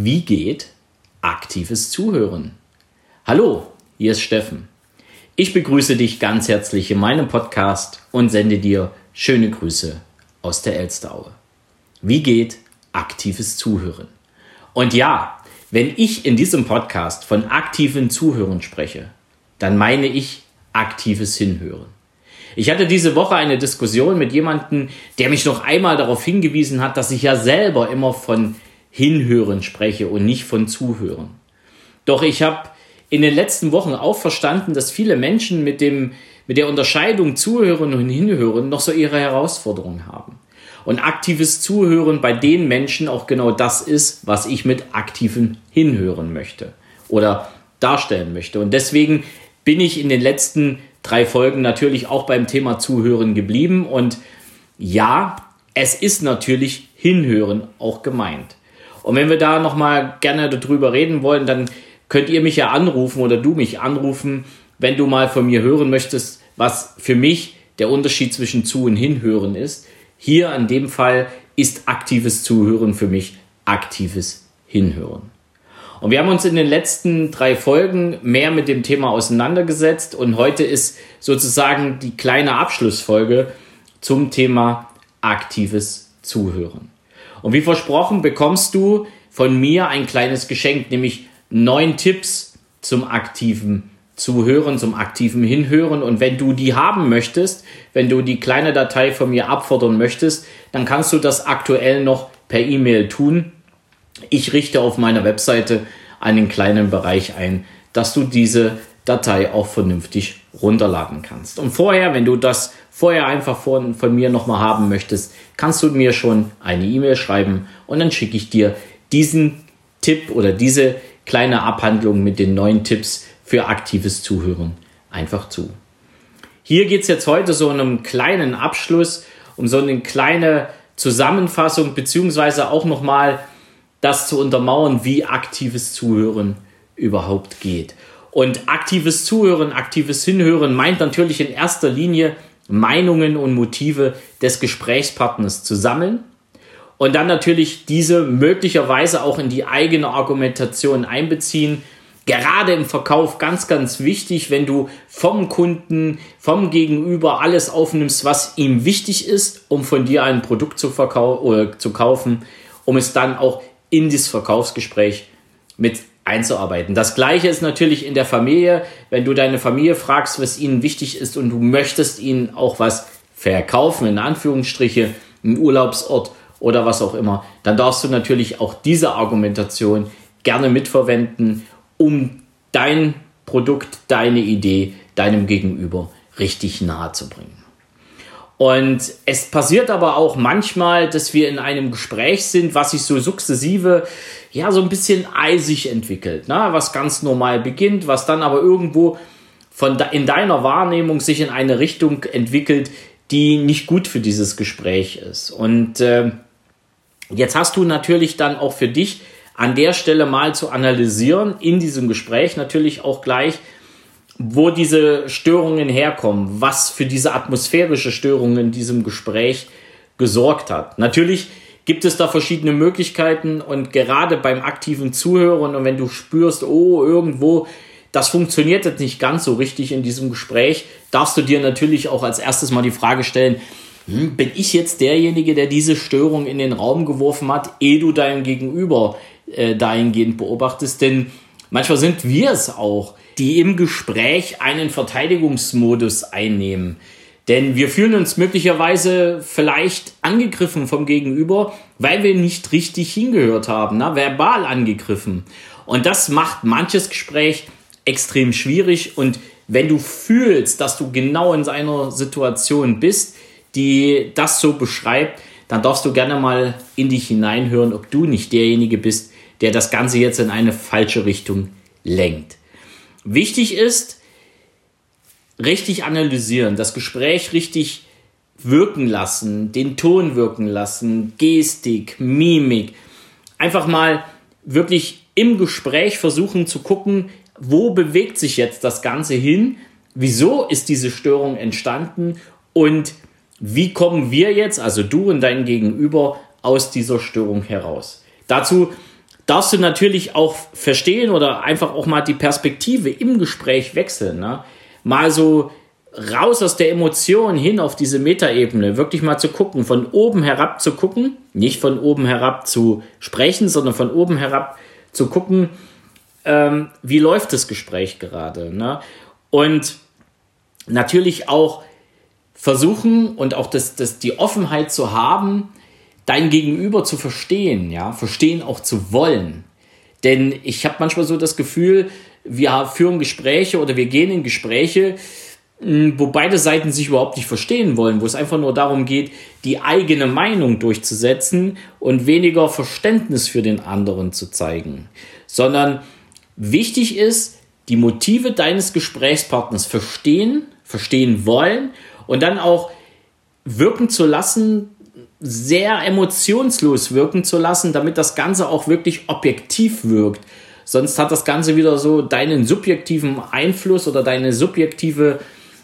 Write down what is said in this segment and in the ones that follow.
Wie geht aktives Zuhören? Hallo, hier ist Steffen. Ich begrüße dich ganz herzlich in meinem Podcast und sende dir schöne Grüße aus der Elsteraue. Wie geht aktives Zuhören? Und ja, wenn ich in diesem Podcast von aktiven Zuhören spreche, dann meine ich aktives Hinhören. Ich hatte diese Woche eine Diskussion mit jemandem, der mich noch einmal darauf hingewiesen hat, dass ich ja selber immer von Hinhören spreche und nicht von Zuhören. Doch ich habe in den letzten Wochen auch verstanden, dass viele Menschen mit, dem, mit der Unterscheidung Zuhören und Hinhören noch so ihre Herausforderungen haben. Und aktives Zuhören bei den Menschen auch genau das ist, was ich mit aktivem Hinhören möchte oder darstellen möchte. Und deswegen bin ich in den letzten drei Folgen natürlich auch beim Thema Zuhören geblieben. Und ja, es ist natürlich Hinhören auch gemeint. Und wenn wir da nochmal gerne darüber reden wollen, dann könnt ihr mich ja anrufen oder du mich anrufen, wenn du mal von mir hören möchtest, was für mich der Unterschied zwischen zu und hinhören ist. Hier in dem Fall ist aktives Zuhören für mich aktives Hinhören. Und wir haben uns in den letzten drei Folgen mehr mit dem Thema auseinandergesetzt und heute ist sozusagen die kleine Abschlussfolge zum Thema aktives Zuhören. Und wie versprochen bekommst du von mir ein kleines Geschenk, nämlich neun Tipps zum aktiven Zuhören, zum aktiven Hinhören. Und wenn du die haben möchtest, wenn du die kleine Datei von mir abfordern möchtest, dann kannst du das aktuell noch per E-Mail tun. Ich richte auf meiner Webseite einen kleinen Bereich ein, dass du diese Datei auch vernünftig runterladen kannst. Und vorher, wenn du das vorher einfach von, von mir nochmal haben möchtest, kannst du mir schon eine E-Mail schreiben und dann schicke ich dir diesen Tipp oder diese kleine Abhandlung mit den neuen Tipps für aktives Zuhören einfach zu. Hier geht es jetzt heute so in einem kleinen Abschluss, um so eine kleine Zusammenfassung, beziehungsweise auch nochmal das zu untermauern, wie aktives Zuhören überhaupt geht. Und aktives Zuhören, aktives Hinhören meint natürlich in erster Linie Meinungen und Motive des Gesprächspartners zu sammeln und dann natürlich diese möglicherweise auch in die eigene Argumentation einbeziehen. Gerade im Verkauf ganz, ganz wichtig, wenn du vom Kunden, vom Gegenüber alles aufnimmst, was ihm wichtig ist, um von dir ein Produkt zu, oder zu kaufen, um es dann auch in das Verkaufsgespräch mit einzuarbeiten. Das gleiche ist natürlich in der Familie, wenn du deine Familie fragst, was ihnen wichtig ist und du möchtest ihnen auch was verkaufen, in Anführungsstriche, einen Urlaubsort oder was auch immer, dann darfst du natürlich auch diese Argumentation gerne mitverwenden, um dein Produkt, deine Idee deinem Gegenüber richtig nahe zu bringen. Und es passiert aber auch manchmal, dass wir in einem Gespräch sind, was sich so sukzessive, ja, so ein bisschen eisig entwickelt, ne? was ganz normal beginnt, was dann aber irgendwo von de in deiner Wahrnehmung sich in eine Richtung entwickelt, die nicht gut für dieses Gespräch ist. Und äh, jetzt hast du natürlich dann auch für dich an der Stelle mal zu analysieren, in diesem Gespräch natürlich auch gleich, wo diese Störungen herkommen, was für diese atmosphärische Störungen in diesem Gespräch gesorgt hat. Natürlich gibt es da verschiedene Möglichkeiten und gerade beim aktiven Zuhören und wenn du spürst, oh, irgendwo, das funktioniert jetzt nicht ganz so richtig in diesem Gespräch, darfst du dir natürlich auch als erstes mal die Frage stellen, hm, bin ich jetzt derjenige, der diese Störung in den Raum geworfen hat, ehe du dein Gegenüber äh, dahingehend beobachtest? Denn manchmal sind wir es auch die im Gespräch einen Verteidigungsmodus einnehmen. Denn wir fühlen uns möglicherweise vielleicht angegriffen vom Gegenüber, weil wir nicht richtig hingehört haben, na, verbal angegriffen. Und das macht manches Gespräch extrem schwierig. Und wenn du fühlst, dass du genau in seiner Situation bist, die das so beschreibt, dann darfst du gerne mal in dich hineinhören, ob du nicht derjenige bist, der das Ganze jetzt in eine falsche Richtung lenkt. Wichtig ist, richtig analysieren, das Gespräch richtig wirken lassen, den Ton wirken lassen, Gestik, Mimik. Einfach mal wirklich im Gespräch versuchen zu gucken, wo bewegt sich jetzt das Ganze hin, wieso ist diese Störung entstanden und wie kommen wir jetzt, also du und dein Gegenüber, aus dieser Störung heraus. Dazu darfst du natürlich auch verstehen oder einfach auch mal die Perspektive im Gespräch wechseln. Ne? Mal so raus aus der Emotion hin auf diese Metaebene, wirklich mal zu gucken, von oben herab zu gucken, nicht von oben herab zu sprechen, sondern von oben herab zu gucken, ähm, wie läuft das Gespräch gerade. Ne? Und natürlich auch versuchen und auch das, das, die Offenheit zu haben, dein Gegenüber zu verstehen, ja, verstehen auch zu wollen. Denn ich habe manchmal so das Gefühl, wir führen Gespräche oder wir gehen in Gespräche, wo beide Seiten sich überhaupt nicht verstehen wollen, wo es einfach nur darum geht, die eigene Meinung durchzusetzen und weniger Verständnis für den anderen zu zeigen, sondern wichtig ist, die Motive deines Gesprächspartners verstehen, verstehen wollen und dann auch wirken zu lassen, sehr emotionslos wirken zu lassen, damit das Ganze auch wirklich objektiv wirkt. Sonst hat das Ganze wieder so deinen subjektiven Einfluss oder deine subjektive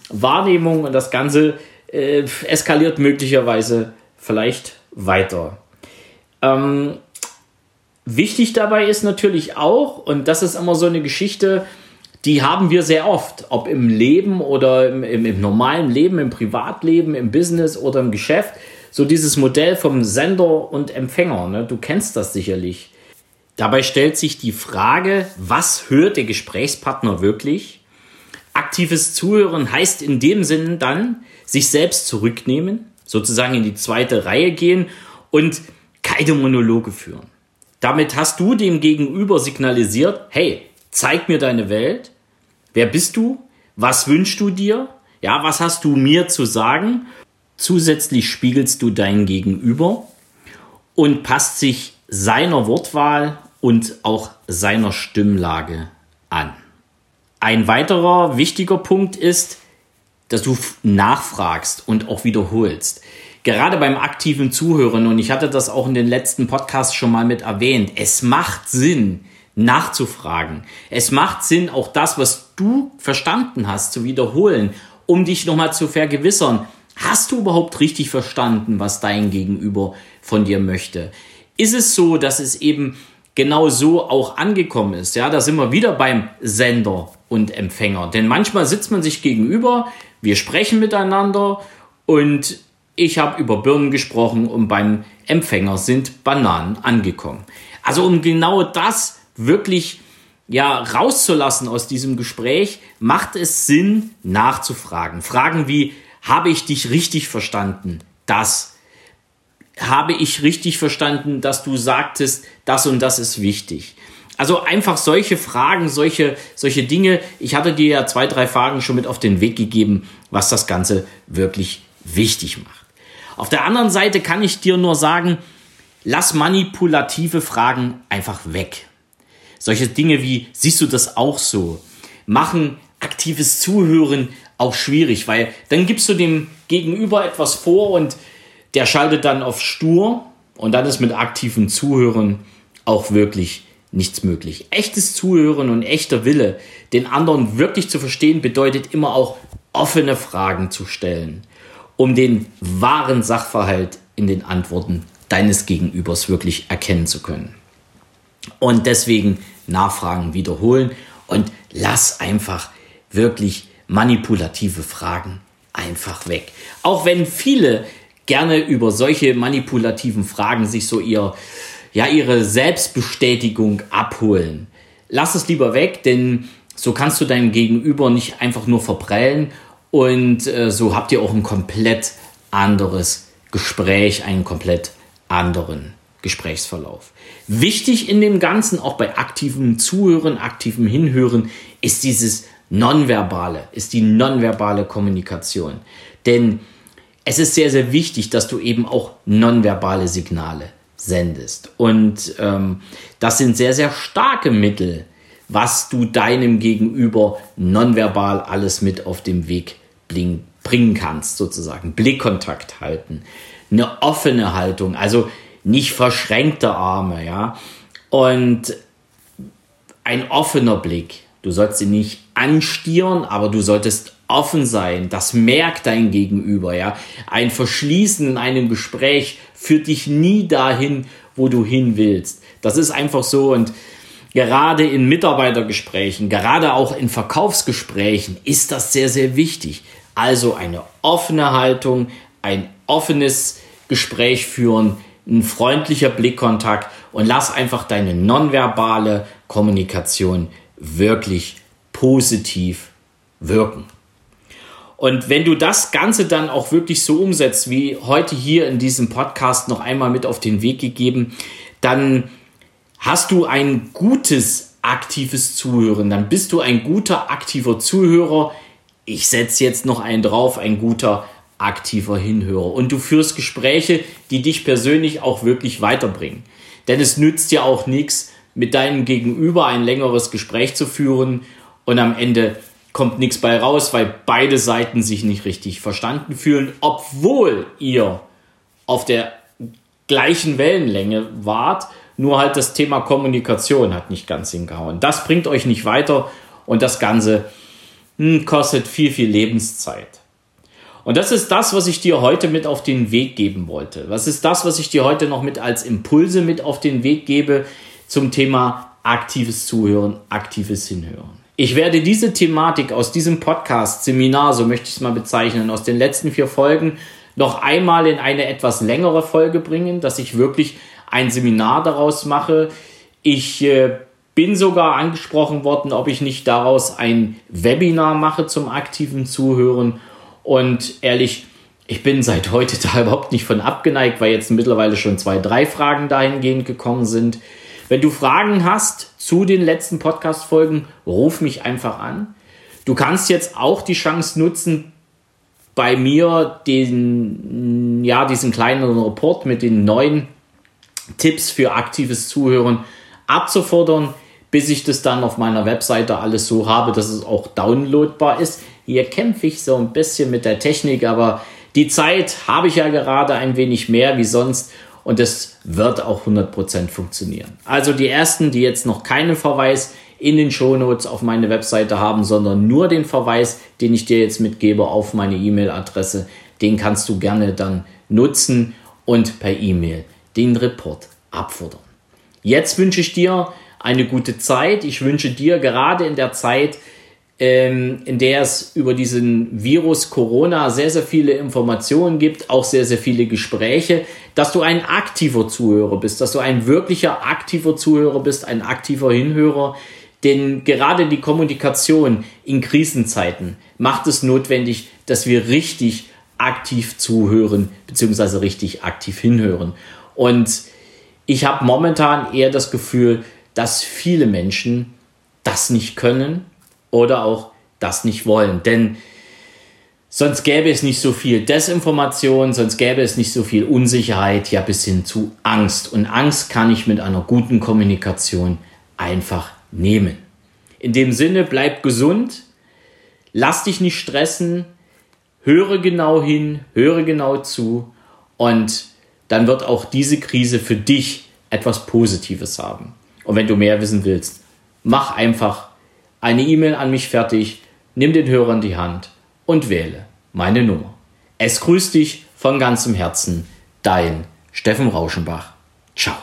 Wahrnehmung und das Ganze äh, eskaliert möglicherweise vielleicht weiter. Ähm, wichtig dabei ist natürlich auch, und das ist immer so eine Geschichte, die haben wir sehr oft, ob im Leben oder im, im, im normalen Leben, im Privatleben, im Business oder im Geschäft, so dieses Modell vom Sender und Empfänger. Ne? Du kennst das sicherlich. Dabei stellt sich die Frage, was hört der Gesprächspartner wirklich? Aktives Zuhören heißt in dem Sinne dann, sich selbst zurücknehmen, sozusagen in die zweite Reihe gehen und keine Monologe führen. Damit hast du dem Gegenüber signalisiert, hey, zeig mir deine Welt. Wer bist du? Was wünschst du dir? Ja, was hast du mir zu sagen? Zusätzlich spiegelst du dein Gegenüber und passt sich seiner Wortwahl und auch seiner Stimmlage an. Ein weiterer wichtiger Punkt ist, dass du nachfragst und auch wiederholst. Gerade beim aktiven Zuhören, und ich hatte das auch in den letzten Podcasts schon mal mit erwähnt, es macht Sinn, nachzufragen. Es macht Sinn, auch das, was du verstanden hast, zu wiederholen, um dich nochmal zu vergewissern, Hast du überhaupt richtig verstanden, was dein Gegenüber von dir möchte? Ist es so, dass es eben genau so auch angekommen ist? Ja, da sind wir wieder beim Sender und Empfänger. Denn manchmal sitzt man sich gegenüber, wir sprechen miteinander und ich habe über Birnen gesprochen und beim Empfänger sind Bananen angekommen. Also um genau das wirklich ja rauszulassen aus diesem Gespräch, macht es Sinn nachzufragen. Fragen wie habe ich dich richtig verstanden? Das. Habe ich richtig verstanden, dass du sagtest, das und das ist wichtig? Also einfach solche Fragen, solche, solche Dinge. Ich hatte dir ja zwei, drei Fragen schon mit auf den Weg gegeben, was das Ganze wirklich wichtig macht. Auf der anderen Seite kann ich dir nur sagen, lass manipulative Fragen einfach weg. Solche Dinge wie, siehst du das auch so? Machen aktives Zuhören auch schwierig, weil dann gibst du dem Gegenüber etwas vor und der schaltet dann auf stur und dann ist mit aktivem Zuhören auch wirklich nichts möglich. Echtes Zuhören und echter Wille, den anderen wirklich zu verstehen, bedeutet immer auch offene Fragen zu stellen, um den wahren Sachverhalt in den Antworten deines Gegenübers wirklich erkennen zu können. Und deswegen Nachfragen wiederholen und lass einfach wirklich manipulative Fragen einfach weg. Auch wenn viele gerne über solche manipulativen Fragen sich so ihr, ja, ihre Selbstbestätigung abholen. Lass es lieber weg, denn so kannst du deinem Gegenüber nicht einfach nur verprellen und äh, so habt ihr auch ein komplett anderes Gespräch, einen komplett anderen Gesprächsverlauf. Wichtig in dem Ganzen, auch bei aktivem Zuhören, aktivem Hinhören, ist dieses Nonverbale ist die nonverbale Kommunikation. Denn es ist sehr, sehr wichtig, dass du eben auch nonverbale Signale sendest. Und ähm, das sind sehr, sehr starke Mittel, was du deinem Gegenüber nonverbal alles mit auf dem Weg bringen kannst, sozusagen. Blickkontakt halten, eine offene Haltung, also nicht verschränkte Arme, ja. Und ein offener Blick, Du sollst sie nicht anstieren, aber du solltest offen sein. Das merkt dein Gegenüber, ja. Ein Verschließen in einem Gespräch führt dich nie dahin, wo du hin willst. Das ist einfach so und gerade in Mitarbeitergesprächen, gerade auch in Verkaufsgesprächen ist das sehr, sehr wichtig. Also eine offene Haltung, ein offenes Gespräch führen, ein freundlicher Blickkontakt und lass einfach deine nonverbale Kommunikation wirklich positiv wirken. Und wenn du das Ganze dann auch wirklich so umsetzt, wie heute hier in diesem Podcast noch einmal mit auf den Weg gegeben, dann hast du ein gutes aktives Zuhören. Dann bist du ein guter aktiver Zuhörer. Ich setze jetzt noch einen drauf, ein guter aktiver Hinhörer. Und du führst Gespräche, die dich persönlich auch wirklich weiterbringen. Denn es nützt ja auch nichts, mit deinem Gegenüber ein längeres Gespräch zu führen und am Ende kommt nichts bei raus, weil beide Seiten sich nicht richtig verstanden fühlen, obwohl ihr auf der gleichen Wellenlänge wart, nur halt das Thema Kommunikation hat nicht ganz hingehauen. Das bringt euch nicht weiter und das Ganze hm, kostet viel, viel Lebenszeit. Und das ist das, was ich dir heute mit auf den Weg geben wollte. Was ist das, was ich dir heute noch mit als Impulse mit auf den Weg gebe zum Thema aktives Zuhören, aktives Hinhören. Ich werde diese Thematik aus diesem Podcast, Seminar, so möchte ich es mal bezeichnen, aus den letzten vier Folgen noch einmal in eine etwas längere Folge bringen, dass ich wirklich ein Seminar daraus mache. Ich äh, bin sogar angesprochen worden, ob ich nicht daraus ein Webinar mache zum aktiven Zuhören. Und ehrlich, ich bin seit heute da überhaupt nicht von abgeneigt, weil jetzt mittlerweile schon zwei, drei Fragen dahingehend gekommen sind. Wenn du Fragen hast zu den letzten Podcast-Folgen, ruf mich einfach an. Du kannst jetzt auch die Chance nutzen, bei mir den, ja, diesen kleinen Report mit den neuen Tipps für aktives Zuhören abzufordern, bis ich das dann auf meiner Webseite alles so habe, dass es auch downloadbar ist. Hier kämpfe ich so ein bisschen mit der Technik, aber die Zeit habe ich ja gerade ein wenig mehr wie sonst und es wird auch 100% funktionieren. Also die ersten, die jetzt noch keinen Verweis in den Shownotes auf meine Webseite haben, sondern nur den Verweis, den ich dir jetzt mitgebe auf meine E-Mail-Adresse, den kannst du gerne dann nutzen und per E-Mail den Report abfordern. Jetzt wünsche ich dir eine gute Zeit. Ich wünsche dir gerade in der Zeit, ähm, in der es über diesen Virus Corona sehr, sehr viele Informationen gibt, auch sehr, sehr viele Gespräche, dass du ein aktiver Zuhörer bist, dass du ein wirklicher aktiver Zuhörer bist, ein aktiver Hinhörer. Denn gerade die Kommunikation in Krisenzeiten macht es notwendig, dass wir richtig aktiv zuhören, beziehungsweise richtig aktiv hinhören. Und ich habe momentan eher das Gefühl, dass viele Menschen das nicht können oder auch das nicht wollen. Denn sonst gäbe es nicht so viel Desinformation, sonst gäbe es nicht so viel Unsicherheit, ja bis hin zu Angst. Und Angst kann ich mit einer guten Kommunikation einfach nehmen. In dem Sinne, bleib gesund, lass dich nicht stressen, höre genau hin, höre genau zu und dann wird auch diese Krise für dich etwas Positives haben. Und wenn du mehr wissen willst, mach einfach eine E-Mail an mich fertig, nimm den Hörer in die Hand und wähle meine Nummer. Es grüßt dich von ganzem Herzen, dein Steffen Rauschenbach. Ciao.